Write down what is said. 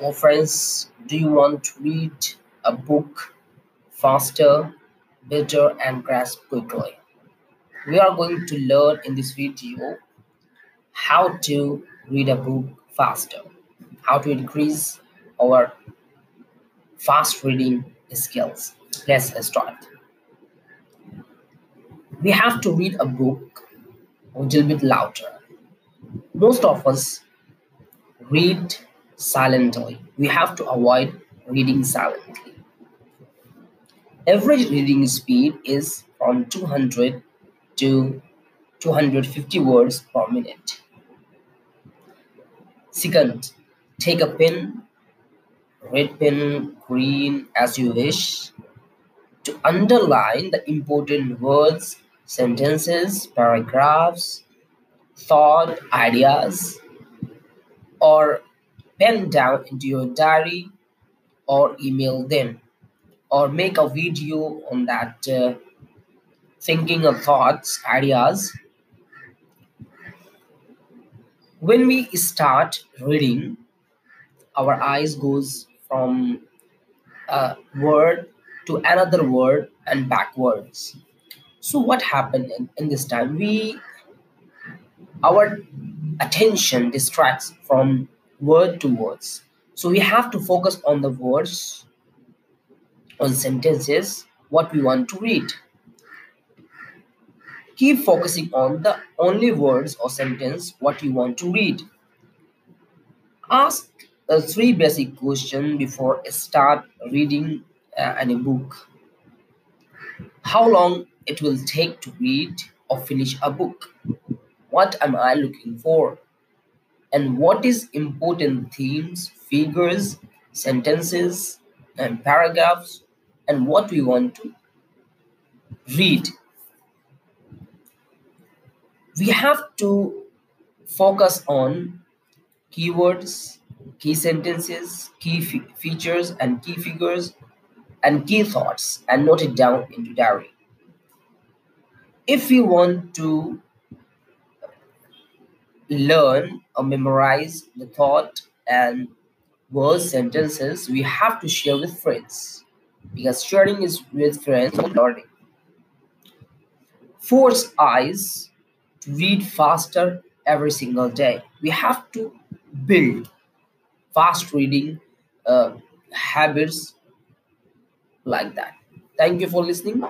Well, friends, do you want to read a book faster, better, and grasp quickly? We are going to learn in this video how to read a book faster, how to increase our fast reading skills. Let's start. We have to read a book a little bit louder. Most of us read silently. We have to avoid reading silently. Average reading speed is from 200 to 250 words per minute. Second, take a pen, red pen, green, as you wish, to underline the important words, sentences, paragraphs, thought, ideas, or pen down into your diary or email them or make a video on that uh, thinking of thoughts ideas. When we start reading our eyes goes from a word to another word and backwards. So what happened in, in this time? We our attention distracts from word to words. So we have to focus on the words on sentences what we want to read. Keep focusing on the only words or sentence what you want to read. Ask uh, three basic questions before start reading uh, any book. How long it will take to read or finish a book? What am i looking for and what is important themes figures sentences and paragraphs and what we want to read. We have to focus on keywords key sentences key fe- features and key figures and key thoughts and note it down into diary. If we want to learn or memorize the thought and words sentences we have to share with friends. Because sharing is with friends or learning. Force eyes to read faster every single day. We have to build fast reading uh, habits like that. Thank you for listening